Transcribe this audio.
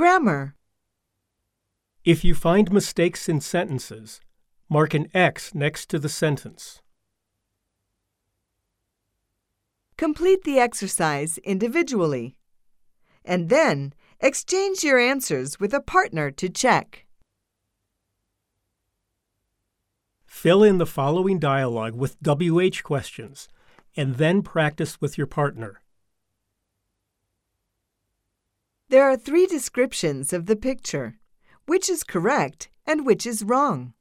Grammar. If you find mistakes in sentences, mark an X next to the sentence. Complete the exercise individually. And then exchange your answers with a partner to check. Fill in the following dialogue with WH questions and then practice with your partner. There are three descriptions of the picture. Which is correct and which is wrong?